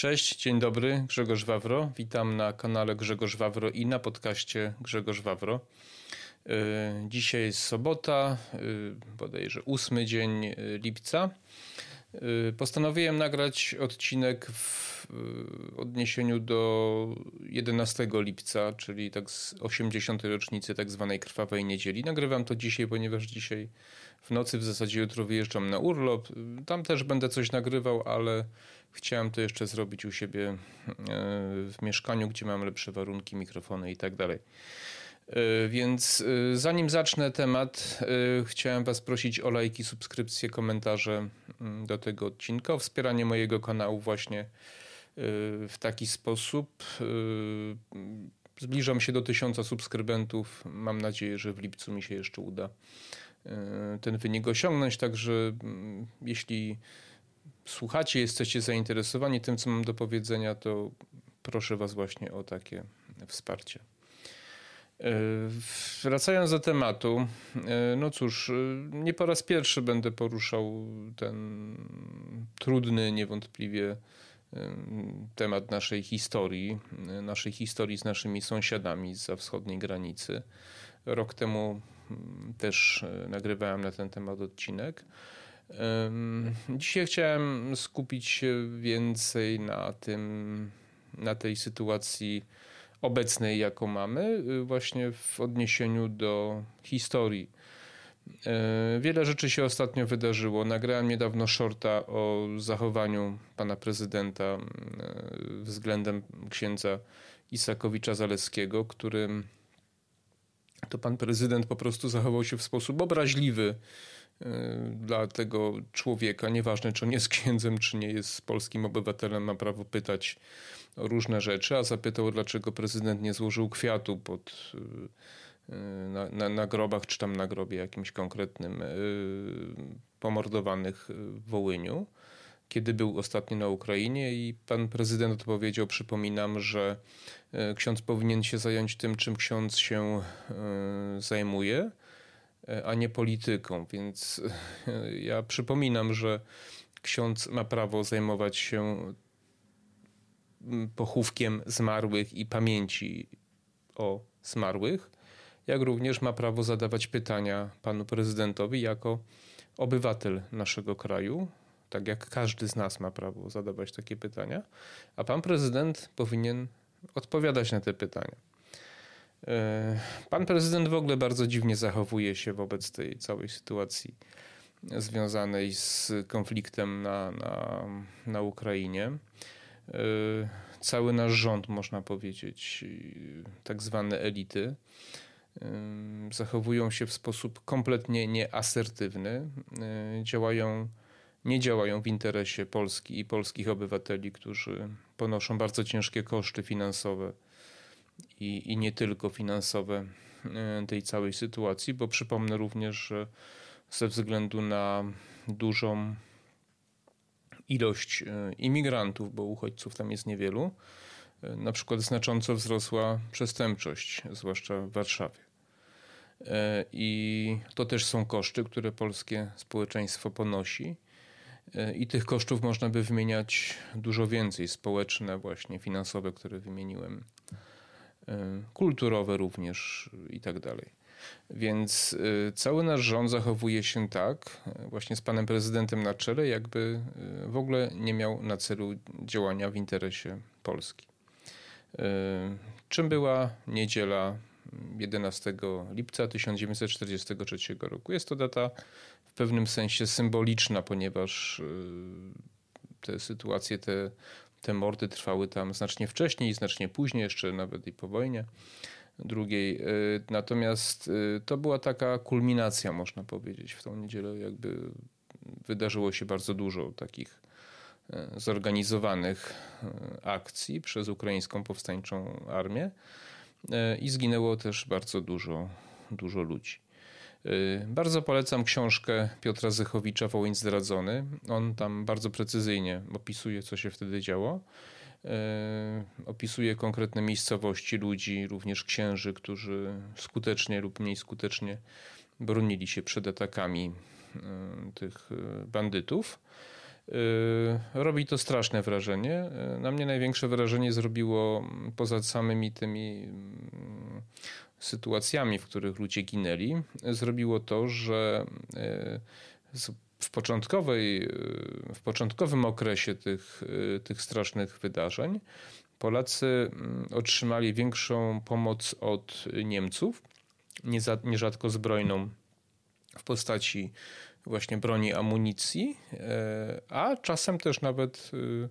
Cześć, dzień dobry, Grzegorz Wawro. Witam na kanale Grzegorz Wawro i na podcaście Grzegorz Wawro. Y, dzisiaj jest sobota, y, bodajże ósmy dzień y, lipca. Postanowiłem nagrać odcinek w odniesieniu do 11 lipca, czyli tak z 80. rocznicy tak zwanej krwawej niedzieli. Nagrywam to dzisiaj, ponieważ dzisiaj w nocy, w zasadzie jutro wyjeżdżam na urlop. Tam też będę coś nagrywał, ale chciałem to jeszcze zrobić u siebie e, w mieszkaniu, gdzie mam lepsze warunki, mikrofony i tak dalej. E, więc e, zanim zacznę temat, chciałem Was prosić o lajki, subskrypcje, komentarze mm, do tego odcinka, o wspieranie mojego kanału właśnie w taki sposób. Zbliżam się do tysiąca subskrybentów. Mam nadzieję, że w lipcu mi się jeszcze uda ten wynik osiągnąć. Także mm, jeśli słuchacie, jesteście zainteresowani tym, co mam do powiedzenia, to proszę Was właśnie o takie wsparcie. E, wracając do tematu, e, no cóż, e, nie po raz pierwszy będę poruszał ten trudny, niewątpliwie temat naszej historii, naszej historii z naszymi sąsiadami za wschodniej granicy. Rok temu mm, też nagrywałem na ten temat odcinek. Dzisiaj chciałem skupić się więcej na tym, na tej sytuacji obecnej, jaką mamy, y, właśnie w odniesieniu do historii. E, wiele rzeczy się ostatnio wydarzyło. Nagrałem niedawno shorta o zachowaniu pana prezydenta e, względem księdza Isakowicza Zaleskiego, którym to pan prezydent po prostu zachował się w sposób obraźliwy dla tego człowieka, nieważne czy on jest księdzem, czy nie jest polskim obywatelem, ma prawo pytać o różne rzeczy, a zapytał, dlaczego prezydent nie złożył kwiatu pod, y, y, na, na, na grobach, czy tam na grobie jakimś konkretnym pomordowanych w Wołyniu kiedy był ostatnio na Ukrainie i pan prezydent odpowiedział, przypominam, że ksiądz powinien się zająć tym, czym ksiądz się zajmuje, a nie polityką. Więc e, ja przypominam, że ksiądz ma prawo zajmować się pochówkiem zmarłych i pamięci o zmarłych, jak również ma prawo zadawać pytania panu prezydentowi jako obywatel naszego kraju, tak jak każdy z nas ma prawo zadawać takie pytania, a pan prezydent powinien odpowiadać na te pytania. E, pan prezydent w ogóle bardzo dziwnie zachowuje się wobec tej całej sytuacji związanej z konfliktem na, na, na Ukrainie. E, cały nasz rząd, można powiedzieć, tak zwane elity, e, zachowują się w sposób kompletnie nieasertywny. Działają, nie działają w interesie Polski i polskich obywateli, którzy ponoszą bardzo ciężkie koszty finansowe i, i nie tylko finansowe e, tej całej sytuacji, bo przypomnę również, że ze względu na dużą ilość e, imigrantów, bo uchodźców tam jest niewielu, e, na przykład znacząco wzrosła przestępczość, zwłaszcza w Warszawie. I to też są koszty, które polskie społeczeństwo ponosi. I tych kosztów można by wymieniać dużo więcej, społeczne, właśnie finansowe, które wymieniłem kulturowe również i tak dalej. Więc e, cały nasz rząd zachowuje się tak, właśnie z panem prezydentem na czele, jakby w ogóle nie miał na celu działania w interesie Polski. Czym była niedziela 11 lipca 1943 roku? Jest to data w pewnym sensie symboliczna, ponieważ te sytuacje, te te mordy trwały tam znacznie wcześniej, znacznie później, jeszcze nawet i po wojnie drugiej. Y, natomiast y, to była taka kulminacja, można powiedzieć, w tą niedzielę. Jakby wydarzyło się bardzo dużo takich y, zorganizowanych akcji przez ukraińską powstańczą armię i zginęło też bardzo dużo, dużo ludzi. Y, bardzo polecam książkę Piotra Zychowicza Wołyń zdradzony. On tam bardzo precyzyjnie opisuje, co się wtedy działo. Y, opisuje konkretne miejscowości, ludzi, również księży, którzy skutecznie lub mniej skutecznie bronili się przed atakami y, tych bandytów. Robi to straszne wrażenie. Na mnie największe wrażenie zrobiło poza samymi tymi mm, sytuacjami, w których ludzie ginęli, zrobiło to, że w, początkowej, w początkowym okresie tych, tych strasznych wydarzeń Polacy mm, otrzymali większą pomoc od Niemców, nierzadko zbrojną w postaci właśnie broni, amunicji, e, a czasem też nawet e,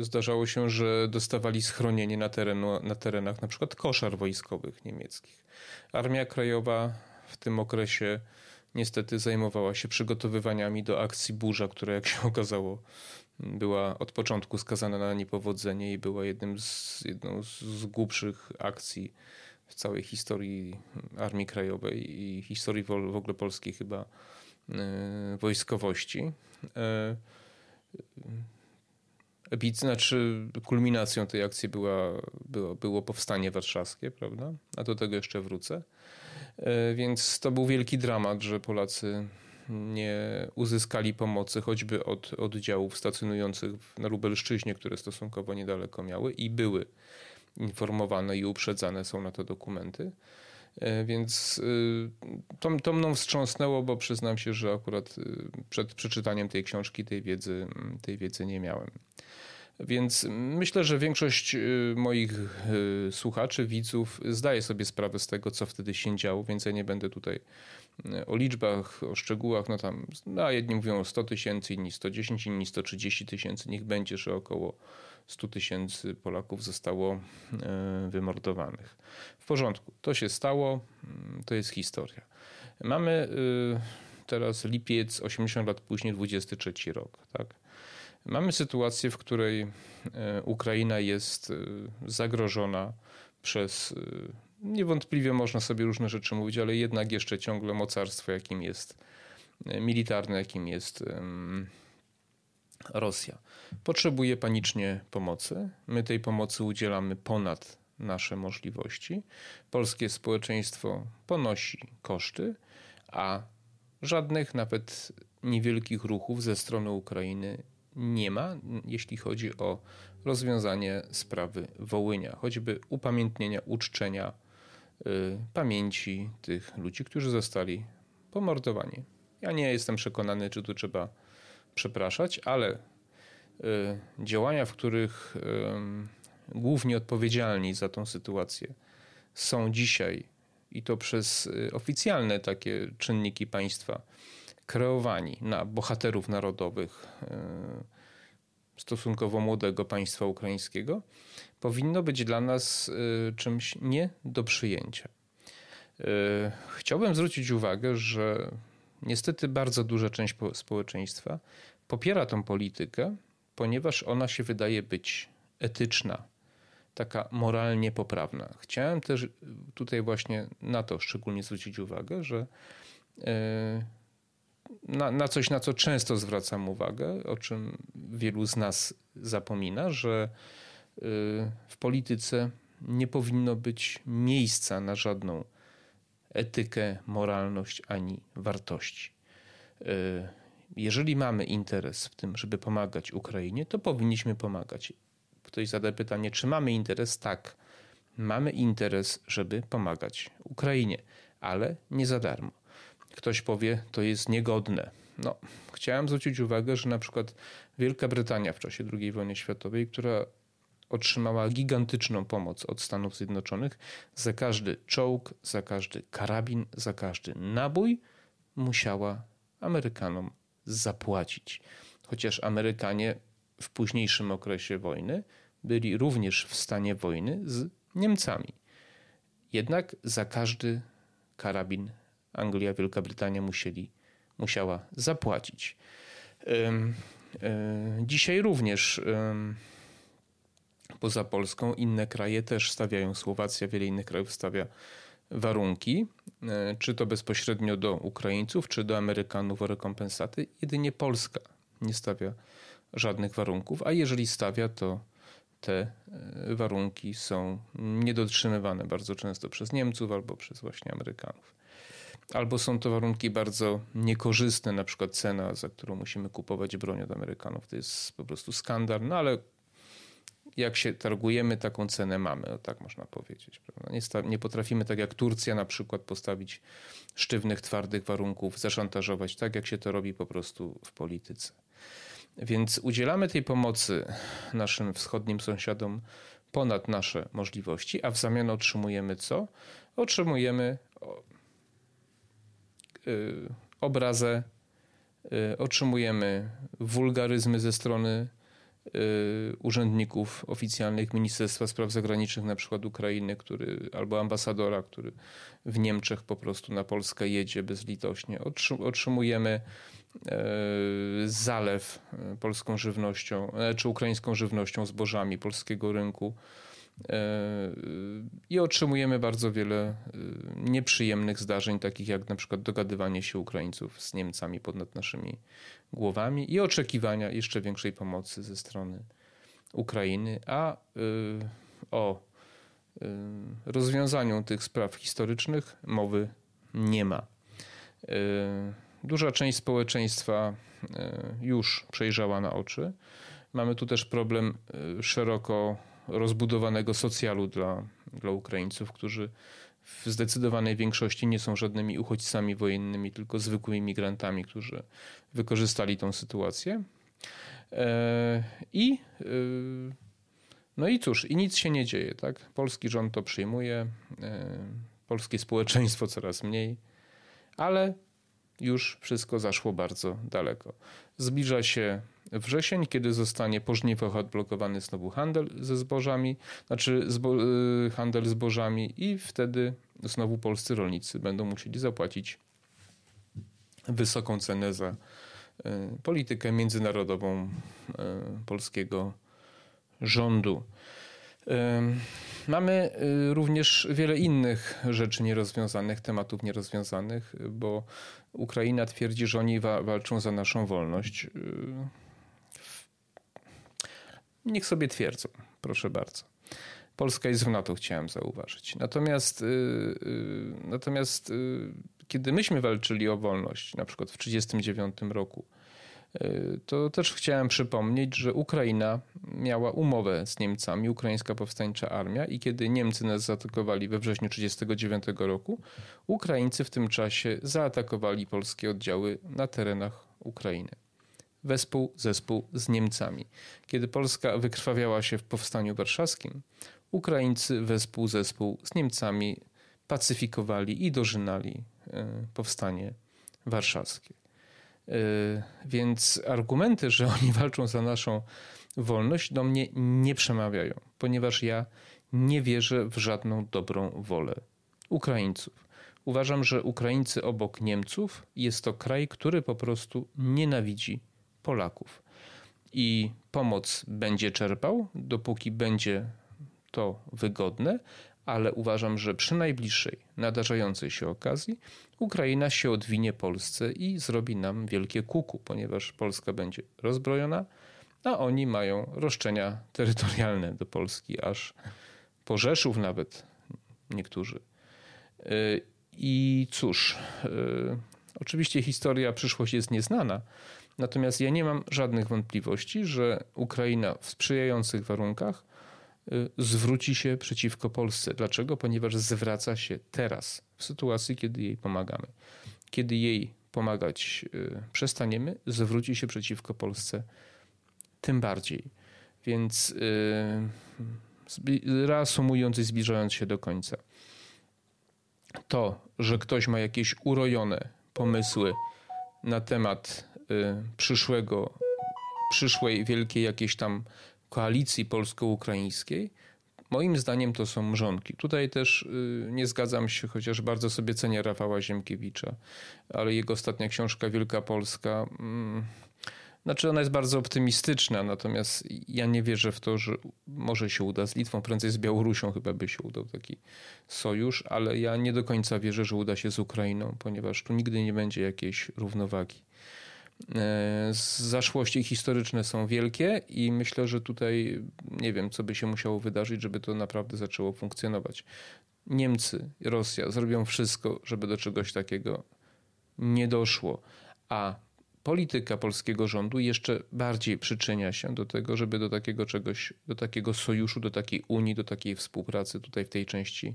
zdarzało się, że dostawali schronienie na, terenu, na terenach na przykład koszar wojskowych niemieckich. Armia Krajowa w tym okresie niestety zajmowała się przygotowywaniami do akcji Burza, która jak się okazało była od początku skazana na niepowodzenie i była jednym z, jedną z głupszych akcji w całej historii Armii Krajowej i historii w, ogóle polskiej chyba e, wojskowości. E, znaczy kulminacją tej akcji była, było, było powstanie warszawskie, prawda? A do tego jeszcze wrócę. E, więc to był wielki dramat, że Polacy nie uzyskali pomocy choćby od oddziałów stacjonujących na Lubelszczyźnie, które stosunkowo niedaleko miały i były informowane i uprzedzane są na to dokumenty. E, więc e, to, to mną wstrząsnęło, bo przyznam się, że akurat przed przeczytaniem tej książki tej wiedzy, tej wiedzy nie miałem. Więc myślę, że większość y, moich y, słuchaczy, widzów zdaje sobie sprawę z tego, co wtedy się działo, więc ja nie będę tutaj y, o liczbach, o szczegółach. No tam, no, jedni mówią o 100 tysięcy, inni 110, inni 130 tysięcy. Niech będzie, że około 100 tysięcy Polaków zostało wymordowanych. W porządku, to się stało, mm, to jest historia. Mamy teraz lipiec, 80 lat później, 23 rok, tak? Mamy sytuację, w której e, Ukraina jest e, zagrożona przez, e, niewątpliwie można sobie różne rzeczy mówić, ale jednak jeszcze ciągle mocarstwo, jakim jest militarne, jakim jest Rosja. Potrzebuje panicznie pomocy. My tej pomocy udzielamy ponad nasze możliwości. Polskie społeczeństwo ponosi koszty, a żadnych, nawet niewielkich ruchów ze strony Ukrainy nie ma, jeśli chodzi o rozwiązanie sprawy Wołynia, choćby upamiętnienia, uczczenia y, pamięci tych ludzi, którzy zostali pomordowani. Ja nie jestem przekonany, czy tu trzeba przepraszać, ale y, działania, w których y, głównie odpowiedzialni za tą sytuację są dzisiaj i to przez y, oficjalne takie czynniki państwa kreowani na bohaterów narodowych e, stosunkowo młodego państwa ukraińskiego, powinno być dla nas e, czymś nie do przyjęcia. E, chciałbym zwrócić uwagę, że niestety bardzo duża część społeczeństwa popiera tą politykę, ponieważ ona się wydaje być etyczna, taka moralnie poprawna. Chciałem też tutaj właśnie na to szczególnie zwrócić uwagę, że na, na coś, na co często zwracam uwagę, o czym wielu z nas zapomina, że y, w polityce nie powinno być miejsca na żadną etykę, moralność ani wartości. Y, jeżeli mamy interes w tym, żeby pomagać Ukrainie, to powinniśmy pomagać. Ktoś zada pytanie, czy mamy interes? Tak, mamy interes, żeby pomagać Ukrainie, ale nie za darmo. Ktoś powie, to jest niegodne. No, chciałem zwrócić uwagę, że na przykład Wielka Brytania w czasie II wojny światowej, która otrzymała gigantyczną pomoc od Stanów Zjednoczonych, za każdy czołg, za każdy karabin, za każdy nabój musiała Amerykanom zapłacić. Chociaż Amerykanie w późniejszym okresie wojny byli również w stanie wojny z Niemcami. Jednak za każdy karabin Anglia, Wielka Brytania musieli, musiała zapłacić. Dzisiaj również poza Polską inne kraje też stawiają, Słowacja, wiele innych krajów stawia warunki, e, czy to bezpośrednio do Ukraińców, czy do Amerykanów o rekompensaty. Jedynie Polska nie stawia żadnych warunków, a jeżeli stawia, to te e, warunki są niedotrzymywane bardzo często przez Niemców albo przez właśnie Amerykanów. Albo są to warunki bardzo niekorzystne, na przykład cena, za którą musimy kupować broń od Amerykanów. To jest po prostu skandal, no ale jak się targujemy, taką cenę mamy, o tak można powiedzieć. Nie, nie potrafimy, tak jak Turcja na przykład, postawić sztywnych, twardych warunków, zaszantażować, tak jak się to robi po prostu w polityce. Więc udzielamy tej pomocy naszym wschodnim sąsiadom ponad nasze możliwości, a w zamian otrzymujemy co? Otrzymujemy obrazę, y, otrzymujemy wulgaryzmy ze strony y, urzędników oficjalnych Ministerstwa Spraw Zagranicznych, na przykład Ukrainy, który, albo ambasadora, który w Niemczech po prostu na Polskę jedzie bezlitośnie. Otrzymujemy zalew polską żywnością, e, czy ukraińską żywnością, zbożami polskiego rynku. I otrzymujemy bardzo wiele nieprzyjemnych zdarzeń, takich jak na przykład dogadywanie się Ukraińców z Niemcami ponad naszymi głowami i oczekiwania jeszcze większej pomocy ze strony Ukrainy. A o rozwiązaniu tych spraw historycznych mowy nie ma. Duża część społeczeństwa e, już przejrzała na oczy. Mamy tu też problem e, szeroko rozbudowanego socjalu dla, dla Ukraińców, którzy w zdecydowanej większości nie są żadnymi uchodźcami wojennymi, tylko zwykłymi migrantami, którzy wykorzystali tą sytuację. E, I no i cóż, i nic się nie dzieje, tak? Polski rząd to przyjmuje, polskie społeczeństwo coraz mniej, ale już wszystko zaszło bardzo daleko. Zbliża się wrzesień, kiedy zostanie po żniwach odblokowany znowu handel ze zbożami, znaczy zbo y, handel zbożami i wtedy znowu polscy rolnicy będą musieli zapłacić wysoką cenę za y, politykę międzynarodową y, polskiego rządu. Mamy również wiele innych rzeczy nierozwiązanych, tematów nierozwiązanych, bo Ukraina twierdzi, że oni walczą za naszą wolność. Y, niech sobie twierdzą, proszę bardzo. Polska jest w NATO, chciałem zauważyć. Natomiast, y, natomiast kiedy myśmy walczyli o wolność, na przykład w 1939 roku, to też chciałem przypomnieć, że Ukraina miała umowę z Niemcami, Ukraińska Powstańcza Armia i kiedy Niemcy nas zaatakowali we wrześniu 1939 roku, Ukraińcy w tym czasie zaatakowali polskie oddziały na terenach Ukrainy. Wespół zespół z Niemcami. Kiedy Polska wykrwawiała się w powstaniu warszawskim, Ukraińcy wespół zespół z Niemcami pacyfikowali i dożynali e, powstanie warszawskie. Y, więc argumenty, że oni walczą za naszą wolność, do mnie nie przemawiają, ponieważ ja nie wierzę w żadną dobrą wolę Ukraińców. Uważam, że Ukraińcy obok Niemców jest to kraj, który po prostu nienawidzi Polaków. I pomoc będzie czerpał, dopóki będzie to wygodne, ale uważam, że przy najbliższej nadarzającej się okazji Ukraina się odwinie Polsce i zrobi nam wielkie kuku, ponieważ Polska będzie rozbrojona, a oni mają roszczenia terytorialne do Polski, aż po Rzeszów nawet niektórzy. Y, I cóż, y, oczywiście historia, przyszłość jest nieznana, natomiast ja nie mam żadnych wątpliwości, że Ukraina w sprzyjających warunkach zwróci się przeciwko Polsce. Dlaczego? Ponieważ zwraca się teraz, w sytuacji, kiedy jej pomagamy. Kiedy jej pomagać y, przestaniemy, zwróci się przeciwko Polsce tym bardziej. Więc y, reasumując i zbliżając się do końca, to, że ktoś ma jakieś urojone pomysły na temat przyszłego, przyszłej wielkiej jakiejś tam koalicji polsko-ukraińskiej, moim zdaniem to są mrzonki. Tutaj też y, nie zgadzam się, chociaż bardzo sobie cenię Rafała Ziemkiewicza, ale jego ostatnia książka Wielka Polska. Mm, znaczy, ona jest bardzo optymistyczna, natomiast ja nie wierzę w to, że może się uda z Litwą, prędzej z Białorusią chyba by się udał taki sojusz, ale ja nie do końca wierzę, że uda się z Ukrainą, ponieważ tu nigdy nie będzie jakiejś równowagi. E, zaszłości historyczne są wielkie i myślę, że tutaj nie wiem, co by się musiało wydarzyć, żeby to naprawdę zaczęło funkcjonować. Niemcy Rosja zrobią wszystko, żeby do czegoś takiego nie doszło, a polityka polskiego rządu jeszcze bardziej przyczynia się do tego, żeby do takiego czegoś, do takiego sojuszu, do takiej Unii, do takiej współpracy tutaj w tej części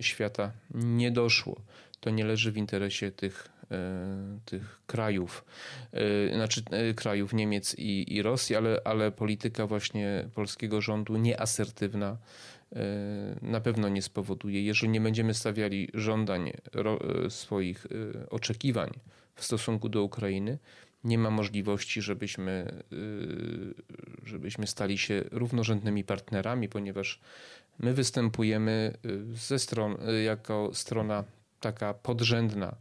świata nie doszło. To nie leży w interesie tych, tych krajów, e, znaczy e, krajów Niemiec i, i Rosji, ale, ale polityka właśnie polskiego rządu nieasertywna na pewno nie spowoduje, jeżeli nie będziemy stawiali żądań swoich oczekiwań w stosunku do Ukrainy, nie ma możliwości, żebyśmy, żebyśmy stali się równorzędnymi partnerami, ponieważ My występujemy ze stron, jako strona taka podrzędna,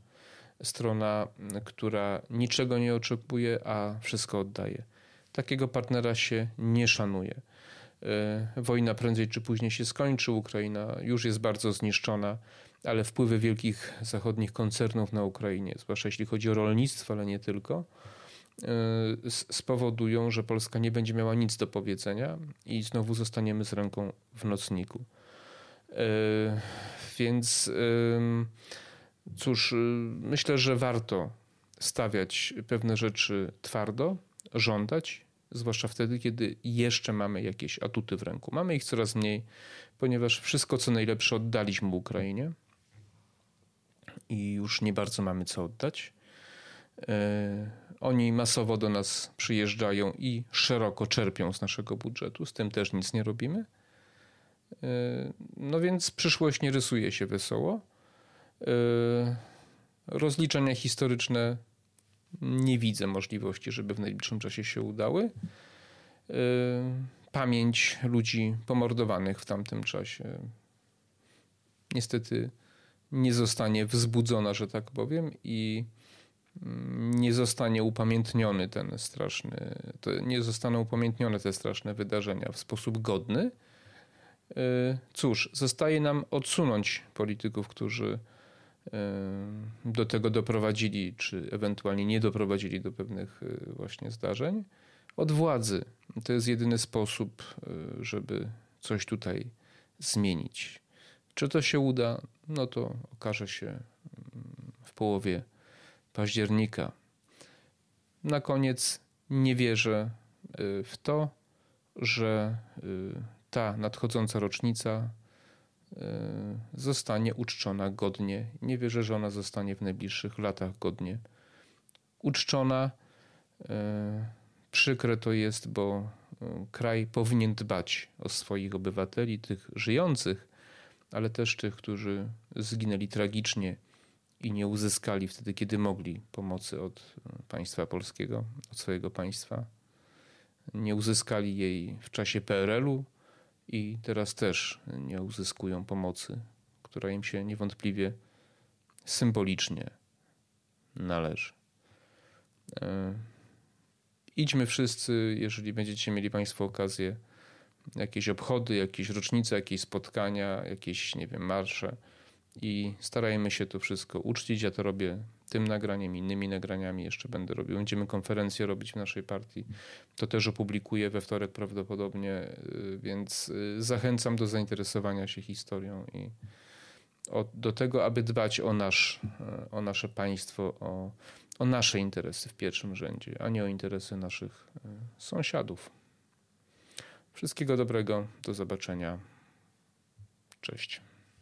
strona, y, która niczego nie oczekuje, a wszystko oddaje. Takiego partnera się nie szanuje. Wojna prędzej czy później się skończy, Ukraina już jest bardzo zniszczona, ale wpływy wielkich zachodnich koncernów na Ukrainie, zwłaszcza jeśli chodzi o rolnictwo, ale nie tylko, Y, spowodują, że Polska nie będzie miała nic do powiedzenia i znowu zostaniemy z ręką w nocniku. Y, więc cóż, y, myślę, że warto stawiać pewne rzeczy twardo, żądać, zwłaszcza wtedy, kiedy jeszcze mamy jakieś atuty w ręku. Mamy ich coraz mniej, ponieważ wszystko, co najlepsze, oddaliśmy Ukrainie i już nie bardzo mamy co oddać. Oni masowo do nas przyjeżdżają i szeroko czerpią z naszego budżetu. Z tym też nic nie robimy. E, no więc przyszłość nie rysuje się wesoło. E, rozliczenia historyczne nie widzę możliwości, żeby w najbliższym czasie się udały. E, pamięć ludzi pomordowanych w tamtym czasie niestety nie zostanie wzbudzona, że tak powiem, i nie zostanie upamiętniony ten straszny, nie zostaną upamiętnione te straszne wydarzenia w sposób godny. E, cóż, zostaje nam odsunąć polityków, którzy do tego doprowadzili, czy ewentualnie nie doprowadzili do pewnych e, właśnie zdarzeń, od władzy. To jest jedyny sposób, żeby coś tutaj zmienić. Czy to się uda? No to okaże się mm, w połowie października. Na koniec nie wierzę y, w to, że y, ta nadchodząca rocznica y, zostanie uczczona godnie. Nie wierzę, że ona zostanie w najbliższych latach godnie uczczona. Przykre to jest, bo kraj powinien dbać o swoich obywateli, tych żyjących, ale też tych, którzy zginęli tragicznie i nie uzyskali wtedy, kiedy mogli pomocy od państwa polskiego, od swojego państwa. Nie uzyskali jej w czasie PRL-u i teraz też nie uzyskują pomocy, która im się niewątpliwie symbolicznie należy. E, idźmy wszyscy, jeżeli będziecie mieli Państwo okazję, jakieś obchody, jakieś rocznice, jakieś spotkania, jakieś, nie wiem, marsze i starajmy się to wszystko uczcić. Ja to robię tym nagraniem, innymi nagraniami jeszcze będę robił. Będziemy konferencję robić w naszej partii. To też opublikuję we wtorek prawdopodobnie, y, więc y, zachęcam do zainteresowania się historią i do tego, aby dbać o, nasz, y, o nasze państwo, o, o nasze interesy w pierwszym rzędzie, a nie o interesy naszych sąsiadów. Wszystkiego dobrego, do zobaczenia. Cześć.